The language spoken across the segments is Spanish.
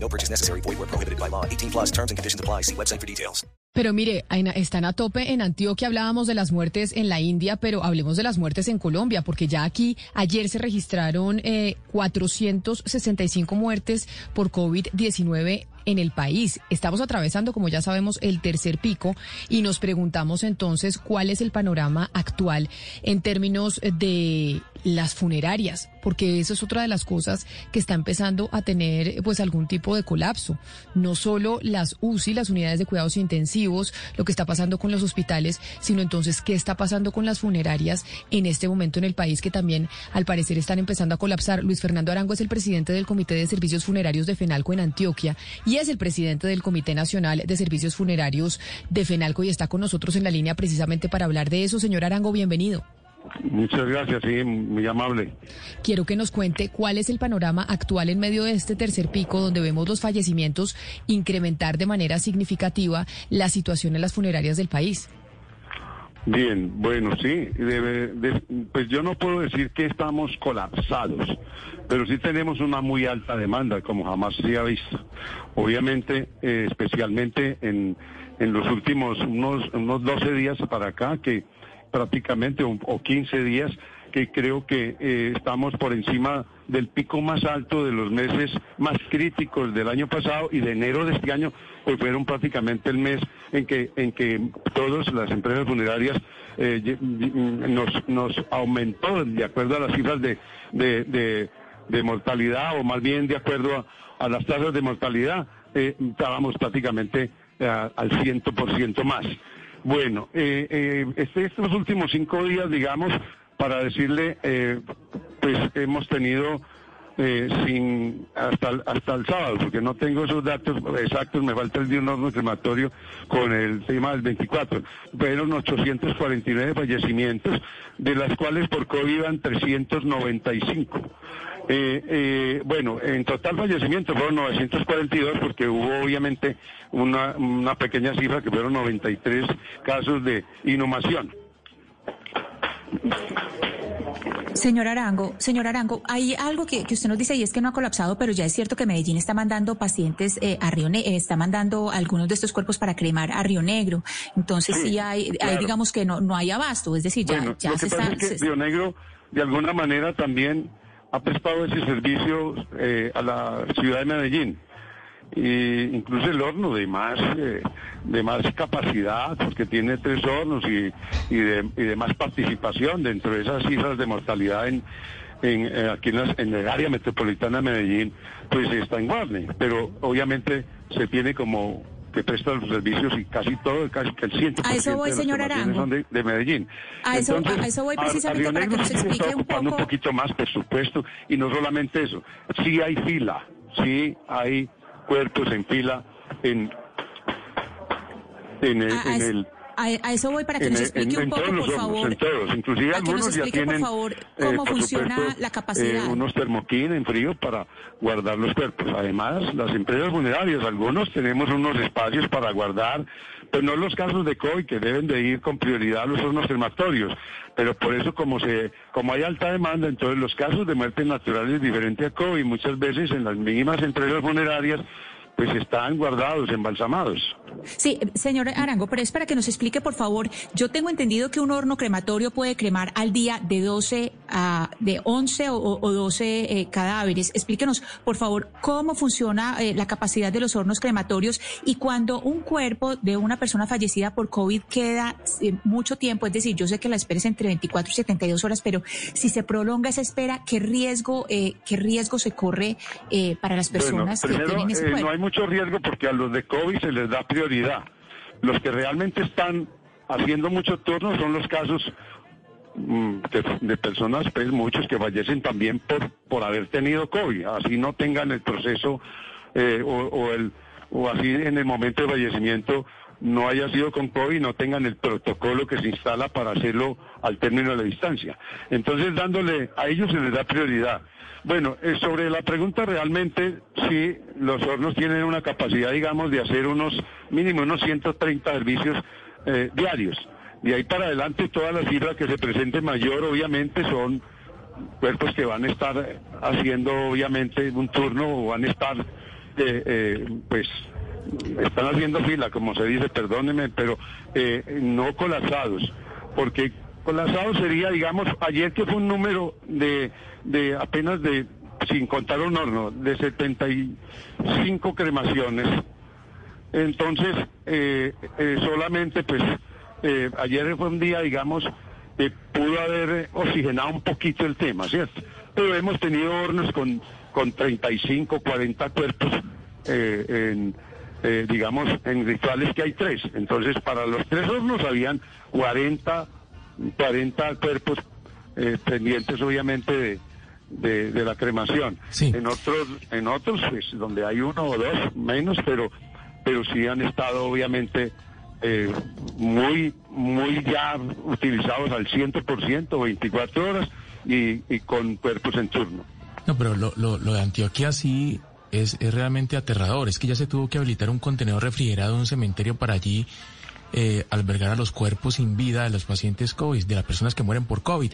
No purchase necessary. Void prohibited by law. 18 plus terms and conditions apply. Website for details. Pero mire, están a tope en Antioquia. Hablábamos de las muertes en la India, pero hablemos de las muertes en Colombia, porque ya aquí ayer se registraron eh, 465 muertes por COVID-19 en el país. Estamos atravesando, como ya sabemos, el tercer pico y nos preguntamos entonces cuál es el panorama actual en términos de las funerarias, porque eso es otra de las cosas que está empezando a tener pues algún tipo de colapso. No solo las UCI, las unidades de cuidados intensivos, lo que está pasando con los hospitales, sino entonces qué está pasando con las funerarias en este momento en el país que también al parecer están empezando a colapsar. Luis Fernando Arango es el presidente del Comité de Servicios Funerarios de FENALCO en Antioquia y es el presidente del Comité Nacional de Servicios Funerarios de FENALCO y está con nosotros en la línea precisamente para hablar de eso. Señor Arango, bienvenido. Muchas gracias, sí, muy amable. Quiero que nos cuente cuál es el panorama actual en medio de este tercer pico donde vemos los fallecimientos incrementar de manera significativa la situación en las funerarias del país. Bien, bueno, sí, debe- de- pues yo no puedo decir que estamos colapsados, pero sí tenemos una muy alta demanda, como jamás se ha visto. Obviamente, eh, especialmente en, en los últimos unos, unos 12 días para acá, que prácticamente, o, o 15 días, que creo que eh, estamos por encima del pico más alto de los meses más críticos del año pasado y de enero de este año, pues fueron prácticamente el mes en que en que todas las empresas funerarias eh, y- nos, nos aumentó de acuerdo a las cifras de, de, de- de mortalidad o más bien de acuerdo a, las tasas de mortalidad, eh, estábamos prácticamente al ciento por ciento más. Bueno, eh, eh, este- estos últimos cinco días, digamos, para decirle, eh, pues hemos tenido eh, sin hasta hasta el sábado, porque no tengo esos datos exactos, me falta el de un crematorio con el tema del 24. Fueron 849 fallecimientos, de las cuales por COVID iban 395. Eh, eh, bueno, en total fallecimientos fueron 942 porque hubo obviamente una, una pequeña cifra que fueron 93 casos de inhumación. Señor Arango, señor Arango, hay algo que, que usted nos dice y es que no ha colapsado, pero ya es cierto que Medellín está mandando pacientes eh, a Río Negro, está mandando algunos de estos cuerpos para cremar a Río Negro. Entonces sí, Sí, hay, hay, digamos que no, no hay abasto, es decir, ya, Bueno, ya lo se que está... pasa es que Río Negro, de alguna manera, también ha prestado ese servicio eh, a la ciudad de Medellín. Y incluso el horno de más eh, de más capacidad, porque tiene tres hornos y, y, de, y de más participación dentro de esas cifras de mortalidad en, en, eh, aquí en, las- en el área metropolitana de Medellín, pues está en Guarne. Pero obviamente se tiene como que presta los servicios y casi todo, casi que el 100% A eso voy, de señor Arango. son de, de Medellín. A eso- a eso voy precisamente Río para que nos explique un poco- un poquito más, por supuesto, y no solamente eso, sí hay fila, sí hay cuerpos en fila en, en el... a, a en el a- a eso voy para que en, nos el- explique en- un poco, todos los por favor. en todos, inclusive a que nos algunos ya explique, por tienen, favor, eh, cómo por funciona supuesto, la capacidad. eh, unos termoquín en frío para guardar los cuerpos. Además, las empresas funerarias, algunos tenemos unos espacios para guardar, pues no los casos de COVID que deben de ir con prioridad a los hornos crematorios, pero por eso como se, como hay alta demanda, entonces los casos de muertes naturales diferente a COVID, muchas veces en las mínimas empresas funerarias, pues están guardados, embalsamados. Sí, señor Arango, pero es para que nos explique, por favor. Yo tengo entendido que un horno crematorio puede cremar al día de 12 a de 11 o, o 12 eh, cadáveres. Explíquenos, por favor, cómo funciona eh, la capacidad de los hornos crematorios y cuando un cuerpo de una persona fallecida por COVID queda eh, mucho tiempo, es decir, yo sé que la espera es entre 24 y 72 horas, pero si se prolonga esa espera, ¿qué riesgo, eh, qué riesgo se corre eh, para las personas Bueno, que tienen ese cuerpo? no hay mucho riesgo porque a los de COVID se les da prioridad. Los que realmente están haciendo mucho turno son los casos mm, de, de personas, pues muchos que fallecen también por, por haber tenido COVID, así no tengan el proceso eh, o, o el o así en el momento de fallecimiento no haya sido con COVID, no tengan el protocolo que se instala para hacerlo al término de la distancia. Entonces, dándole, a ellos se les da prioridad. Bueno, eh, sobre la pregunta realmente, sí, los hornos tienen una capacidad, digamos, de hacer unos mínimo unos 130 servicios eh, diarios. De ahí para adelante, todas las cifras que se presenten mayor, obviamente, son cuerpos que van a estar haciendo, obviamente, un turno o van a estar, eh, pues, están haciendo fila, como se dice, perdónenme, pero no colapsados, porque colapsado sería, digamos, ayer que fue un número de, de apenas de, sin contar un horno, de 75 cremaciones. Entonces, eh, eh, solamente, pues, eh, ayer fue un día, digamos, que pudo haber oxigenado un poquito el tema, ¿cierto? Pero hemos tenido hornos con, con 35, 40 cuerpos en, digamos, en rituales que hay tres. Entonces, para los tres hornos habían 40 40 cuerpos eh, pendientes obviamente de, de, la cremación. En otros, en otros, pues donde hay uno o dos menos, pero, pero sí han estado obviamente eh, muy, muy ya utilizados al 100%, 24 horas y, y con cuerpos en turno. No, pero lo, lo, lo de Antioquia sí es, es realmente aterrador. Es que ya se tuvo que habilitar un contenedor refrigerado en un cementerio para allí eh, albergar a los cuerpos sin vida de los pacientes COVID, de las personas que mueren por COVID.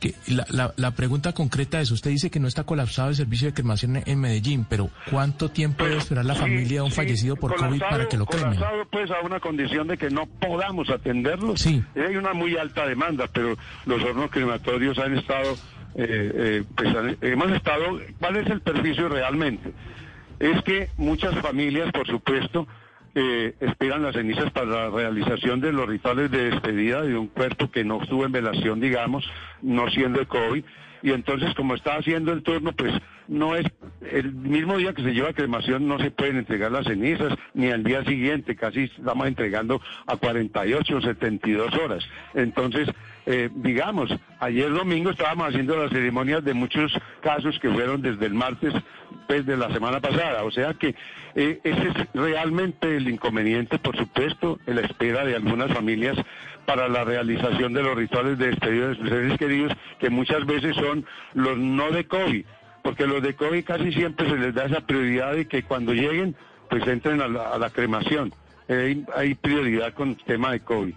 Que la, la, pregunta concreta es, usted dice que no está colapsado el servicio de cremación en Medellín, pero ¿cuánto tiempo debe esperar la familia de un fallecido por COVID para que lo cremen? Colapsado pues a una condición de que no podamos atenderlo. Sí. Hay una muy alta demanda, pero los hornos crematorios han estado, eh, eh, pues hemos estado, ¿cuál es el perjuicio realmente? Es que muchas familias, por supuesto, eh, esperan las cenizas para la realización de los rituales de despedida de un cuerpo que no estuvo en velación, digamos, no siendo de COVID. Y entonces, como está haciendo el turno, pues no es el mismo día que se lleva cremación, no se pueden entregar las cenizas, ni al día siguiente, casi estamos entregando a 48 o 72 horas. Entonces, eh, digamos, ayer domingo estábamos haciendo las ceremonias de muchos casos que fueron desde el martes pues, de la semana pasada. O sea que eh, ese es realmente el inconveniente, por supuesto, en la espera de algunas familias para la realización de los rituales de despedida de sus seres queridos, que muchas veces son los no de COVID, porque los de COVID casi siempre se les da esa prioridad de que cuando lleguen, pues entren a la, cremación. Eh, hay prioridad con el tema de COVID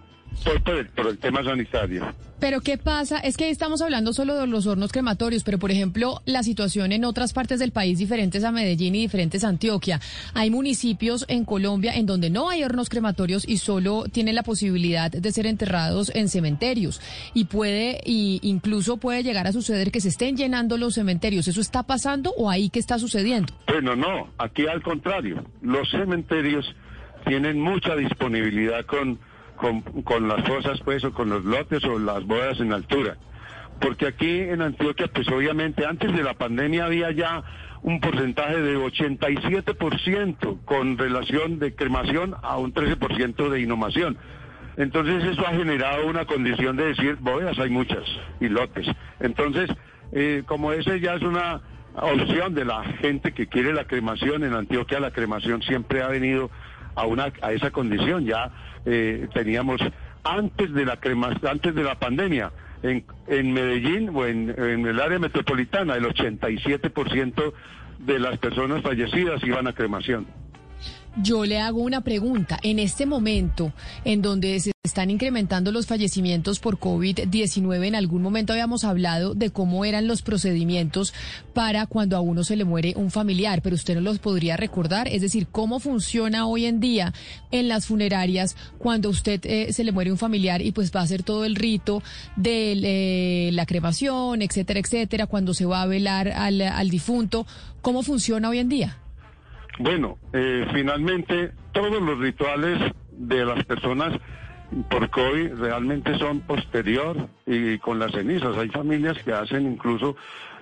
por, el, tema sanitario. Pero ¿qué pasa? Es que estamos hablando solo de los hornos crematorios, pero por ejemplo, la situación en otras partes del país diferentes a Medellín y diferentes a Antioquia. Hay municipios en Colombia en donde no hay hornos crematorios y solo tienen la posibilidad de ser enterrados en cementerios. Y puede, y incluso puede llegar a suceder que se estén llenando los cementerios. ¿Eso está pasando o ahí qué está sucediendo? Bueno, no, aquí al contrario. Los cementerios tienen mucha disponibilidad con con, con las cosas pues o con los lotes o las bodas en altura. Porque aquí en Antioquia pues obviamente antes de la pandemia había ya un porcentaje de 87% con relación de cremación a un 13% de inhumación. Entonces eso ha generado una condición de decir, bodas hay muchas y lotes. Entonces, eh, como ese ya es una opción de la gente que quiere la cremación, en Antioquia la cremación siempre ha venido a, una, a esa condición. Ya eh, teníamos antes de la crema, antes de la pandemia, en, en Medellín o en, en el área metropolitana, el 87% de las personas fallecidas iban a cremación. Yo le hago una pregunta. En este momento, en donde se están incrementando los fallecimientos por COVID-19, en algún momento habíamos hablado de cómo eran los procedimientos para cuando a uno se le muere un familiar, pero usted no los podría recordar. Es decir, cómo funciona hoy en día en las funerarias cuando usted eh, se le muere un familiar y pues va a hacer todo el rito de eh, la cremación, etcétera, etcétera, cuando se va a velar al, al difunto. ¿Cómo funciona hoy en día? Bueno, eh, finalmente todos los rituales de las personas por COVID realmente son posterior y con las cenizas. Hay familias que hacen incluso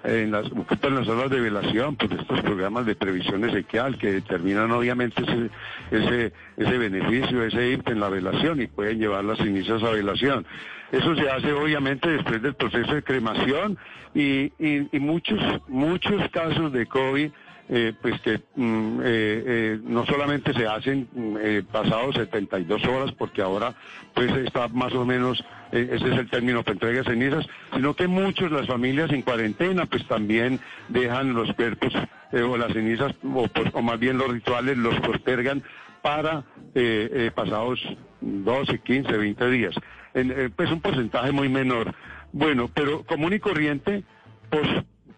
en las, ocupan las horas de velación por estos programas de previsión esequial que determinan obviamente ese, ese, ese beneficio, ese IPT en la velación y pueden llevar las cenizas a velación. Eso se hace obviamente después del proceso de cremación y, y, y muchos, muchos casos de COVID eh, pues que mm, no solamente se hacen mm, pasados 72 horas, porque ahora pues está más o menos, ese es el término para entrega de cenizas, sino que muchos, las familias en cuarentena, pues también dejan los cuerpos o las cenizas, o, pues, o, más bien los rituales, los postergan para pasados 12, 15, 20 días. En, pues un porcentaje muy menor. Bueno, pero común y corriente, pues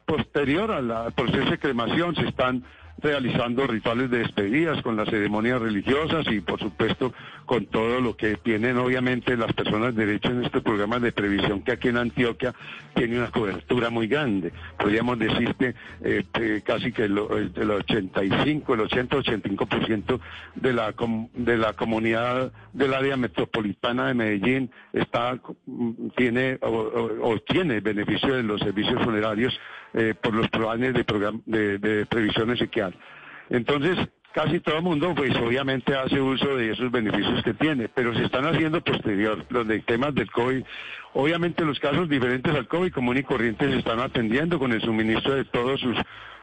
posterior al proceso de cremación se están realizando rituales de despedidas con las ceremonias religiosas y por supuesto con todo lo que tienen obviamente las personas derecho en este programa de previsión que aquí en Antioquia tiene una cobertura muy grande. Podríamos decir que eh, casi que el, 85, el 80-85% de la, de la comunidad del área metropolitana de Medellín está, tiene o, tiene beneficio de los servicios funerarios eh, por los planes de, de, previsión esequial. Entonces, casi todo el mundo, pues obviamente hace uso de esos beneficios que tiene, pero se están haciendo posterior. Los de temas del COVID, obviamente los casos diferentes al COVID común y corriente se están atendiendo con el suministro de todos sus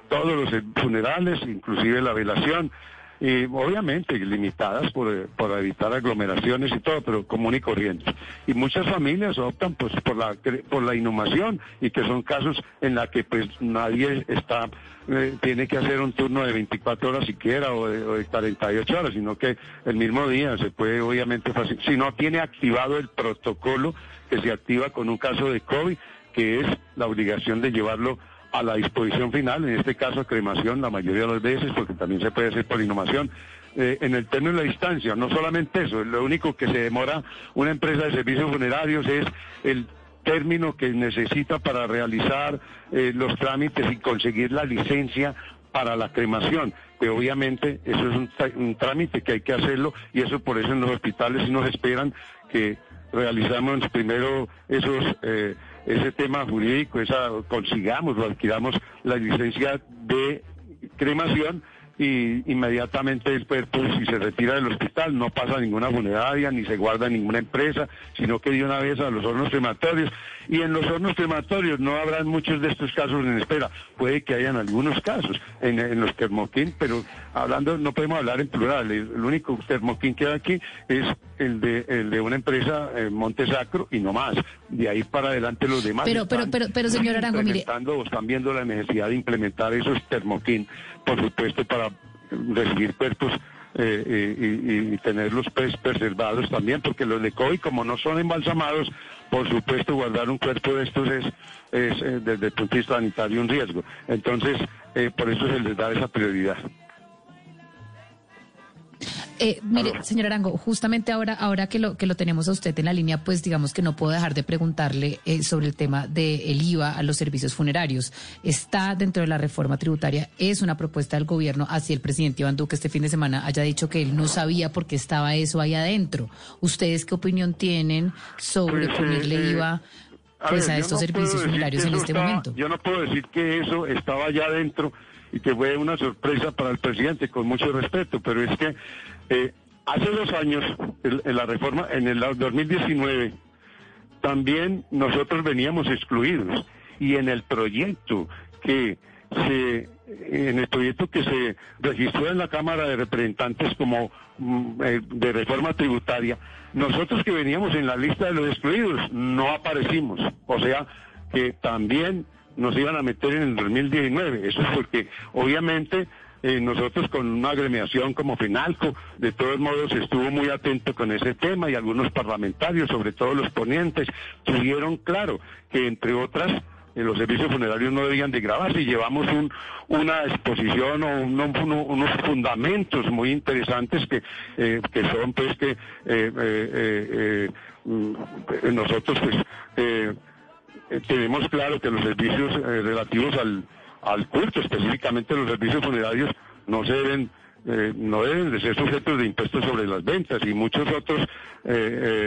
todos los funerales, inclusive la velación y obviamente limitadas por, por, evitar aglomeraciones y todo, pero común y corriente. Y muchas familias optan pues por la por la inhumación y que son casos en la que pues nadie está eh, tiene que hacer un turno de 24 horas siquiera o de, o de 48 horas, sino que el mismo día se puede obviamente fácil, si no tiene activado el protocolo que se activa con un caso de COVID, que es la obligación de llevarlo a la disposición final, en este caso cremación la mayoría de las veces, porque también se puede hacer por inhumación. Eh, en el término de la distancia, no solamente eso, lo único que se demora una empresa de servicios funerarios es el término que necesita para realizar eh, los trámites y conseguir la licencia para la cremación, que obviamente eso es un, trámite que hay que hacerlo y eso por eso en los hospitales nos esperan que realizamos primero esos eh, ese tema jurídico, esa consigamos o adquiramos la licencia de cremación y inmediatamente el cuerpo, si se retira del hospital, no pasa ninguna funeraria ni se guarda ninguna empresa, sino que de una vez a los hornos crematorios. Y en los hornos crematorios no habrán muchos de estos casos en espera. Puede que hayan algunos casos en, los termoquín, pero hablando, no podemos hablar en plural. El, único termoquín que hay aquí es el de, el de una empresa, eh, Montesacro, y no más. De ahí para adelante los demás. Pero, pero, pero, pero, señor Arango, mire. están viendo la necesidad de implementar esos termoquín, por supuesto, para recibir cuerpos eh, y, tenerlos pues, preservados también, porque los de COVID, como no son embalsamados, por supuesto, guardar un cuerpo de estos es, eh, desde el punto de vista sanitario un riesgo. Entonces, eh, por eso se les da esa prioridad. Eh, mire, señor Arango, justamente ahora, ahora que lo que lo tenemos a usted en la línea, pues digamos que no puedo dejar de preguntarle eh, sobre el tema del IVA a los servicios funerarios. Está dentro de la reforma tributaria, es una propuesta del gobierno, así el presidente Iván Duque este fin de semana haya dicho que él no sabía por qué estaba eso ahí adentro. ¿Ustedes qué opinión tienen sobre pues, ponerle eh, IVA pues, a, estos servicios funerarios en este momento? Yo no puedo decir que eso estaba allá adentro y que fue una sorpresa para el presidente, con mucho respeto, pero es que eh, hace dos años, en, la reforma, en el 2019, también nosotros veníamos excluidos y en el proyecto que se en el proyecto que se registró en la Cámara de Representantes como mm, eh, de reforma tributaria, nosotros que veníamos en la lista de los excluidos no aparecimos. O sea que también nos iban a meter en el 2019. Eso es porque obviamente eh, nosotros con una agremiación como Finalco, de todos modos estuvo muy atento con ese tema y algunos parlamentarios, sobre todo los ponentes, tuvieron claro que entre otras eh, los servicios funerarios no debían de grabarse. Y llevamos un, una exposición o unos fundamentos muy interesantes que, eh, que son pues que mm, nosotros pues tenemos claro que los servicios relativos al al culto, específicamente los servicios funerarios, no se deben eh, no deben de ser sujetos de impuestos sobre las ventas y muchos otros, eh,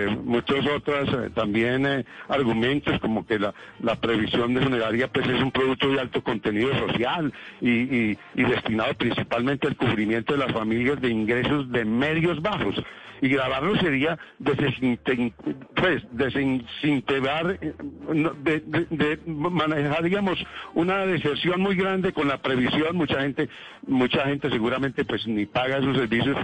eh, muchos otros también argumentos como que la, la previsión de funeraria pues es un producto de alto contenido social y, y destinado principalmente al cubrimiento de las familias de ingresos de medios bajos. Y grabarlo sería pues, desintegrar, de, de, manejaríamos una deserción muy grande con la previsión, mucha gente, mucha gente seguramente pues ni paga sus servicios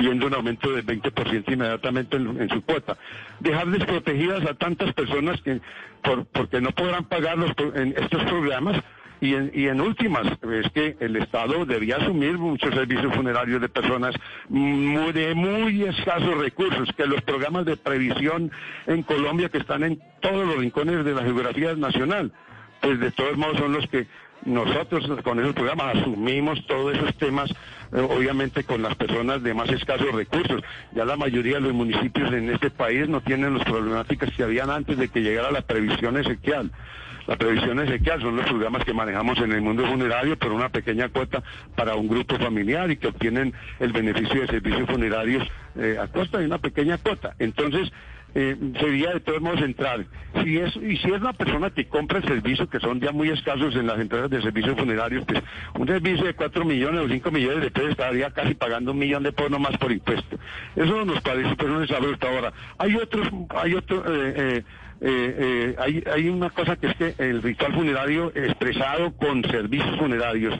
viendo un aumento del 20% inmediatamente en, su cuota. Dejar desprotegidas a tantas personas que por, porque no podrán pagar los, en estos programas y en, y en últimas, es que el Estado debía asumir muchos servicios funerarios de personas muy, de muy escasos recursos, que los programas de previsión en Colombia que están en todos los rincones de la geografía nacional, pues de todos modos son los que nosotros con esos programas asumimos todos esos temas, eh, obviamente con las personas de más escasos recursos. Ya la mayoría de los municipios en este país no tienen las problemáticas que habían antes de que llegara la previsión esequial. La previsión esequial son los programas que manejamos en el mundo funerario por una pequeña cuota para un grupo familiar y que obtienen el beneficio de servicios funerarios eh, a costa de una pequeña cuota. Entonces, eh, sería de todos modos entrar. Si es, y si es una persona que compra el servicio, que son ya muy escasos en las entradas de servicios funerarios, pues un servicio de 4 millones o 5 millones de pesos estaría casi pagando un millón de pesos más por impuesto. Eso nos parece, pero no se sabe hasta ahora. Hay otros, hay otro, eh, eh, eh, hay, hay una cosa que es que el ritual funerario expresado con servicios funerarios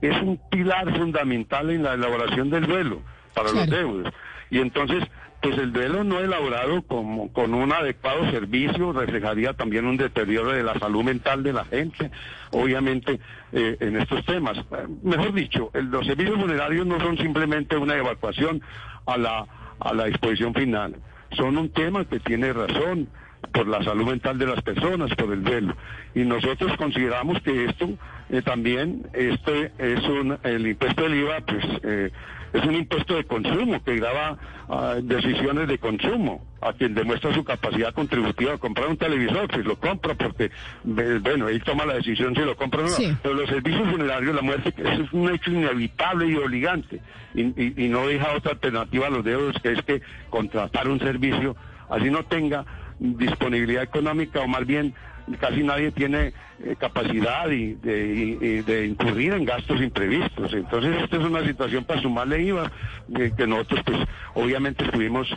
es un pilar fundamental en la elaboración del duelo para los deudos. Y entonces, pues el duelo no elaborado como, con un adecuado servicio reflejaría también un deterioro de la salud mental de la gente, obviamente, eh, en estos temas. Mejor dicho, los servicios funerarios no son simplemente una evacuación a la, a la disposición final, son un tema que tiene razón por la salud mental de las personas, por el duelo. Y nosotros consideramos que esto eh, también, este es un, el impuesto del IVA, pues eh, es un impuesto de consumo que graba ah, decisiones de consumo. A quien demuestra su capacidad contributiva de comprar un televisor, pues lo compra porque, bueno, él toma la decisión si lo compra o no. Pero los servicios funerarios, la muerte es un hecho inevitable y obligante. Y, y no deja otra alternativa a los dedos, que es que contratar un servicio, así no tenga disponibilidad económica o más bien casi nadie tiene eh, capacidad y de, incurrir en gastos imprevistos. Entonces esta es una situación para sumarle IVA eh, que nosotros pues obviamente estuvimos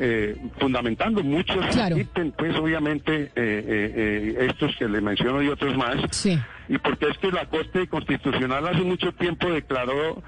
eh, fundamentando muchos pues obviamente estos que le menciono y otros más. Y porque es que la Corte Constitucional hace mucho tiempo declaró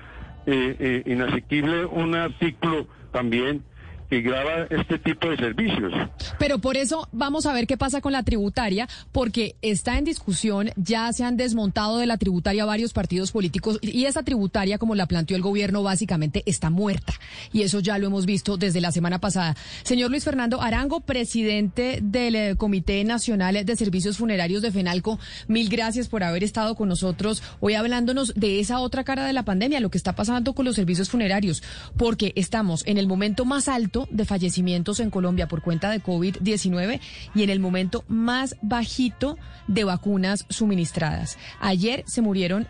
inasequible un artículo también que graba este tipo de servicios. Pero por eso vamos a ver qué pasa con la tributaria, porque está en discusión, ya se han desmontado de la tributaria varios partidos políticos y esa tributaria, como la planteó el gobierno, básicamente está muerta. Y eso ya lo hemos visto desde la semana pasada. Señor Luis Fernando Arango, presidente del eh, Comité Nacional de Servicios Funerarios de FENALCO, mil gracias por haber estado con nosotros hoy hablándonos de esa otra cara de la pandemia, lo que está pasando con los servicios funerarios, porque estamos en el momento más de fallecimientos en Colombia por cuenta de COVID-19 y en el momento más bajito de vacunas suministradas. Ayer se murieron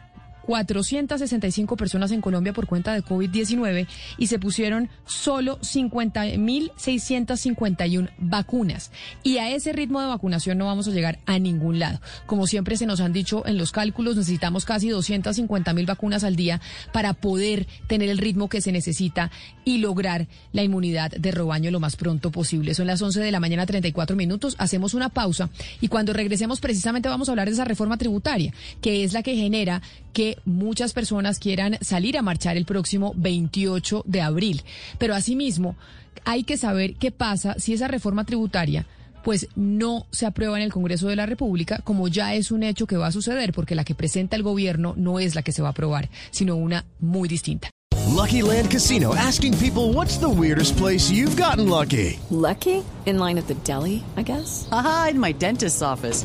465 personas en Colombia por cuenta de COVID-19 y se pusieron solo 50.651 vacunas. Y a ese ritmo de vacunación no vamos a llegar a ningún lado. Como siempre se nos han dicho en los cálculos, necesitamos casi 250.000 vacunas al día para poder tener el ritmo que se necesita y lograr la inmunidad de rebaño lo más pronto posible. Son las 11 de la mañana, 34 minutos. Hacemos una pausa y cuando regresemos precisamente vamos a hablar de esa reforma tributaria, que es la que genera que muchas personas quieran salir a marchar el próximo 28 de abril. Pero asimismo, hay que saber qué pasa si esa reforma tributaria pues no se aprueba en el Congreso de la República, como ya es un hecho que va a suceder, porque la que presenta el gobierno no es la que se va a aprobar, sino una muy distinta. Lucky Land Casino, asking people what's the weirdest place you've gotten lucky. Lucky? In line at the deli, I guess. Aha, in my dentist's office.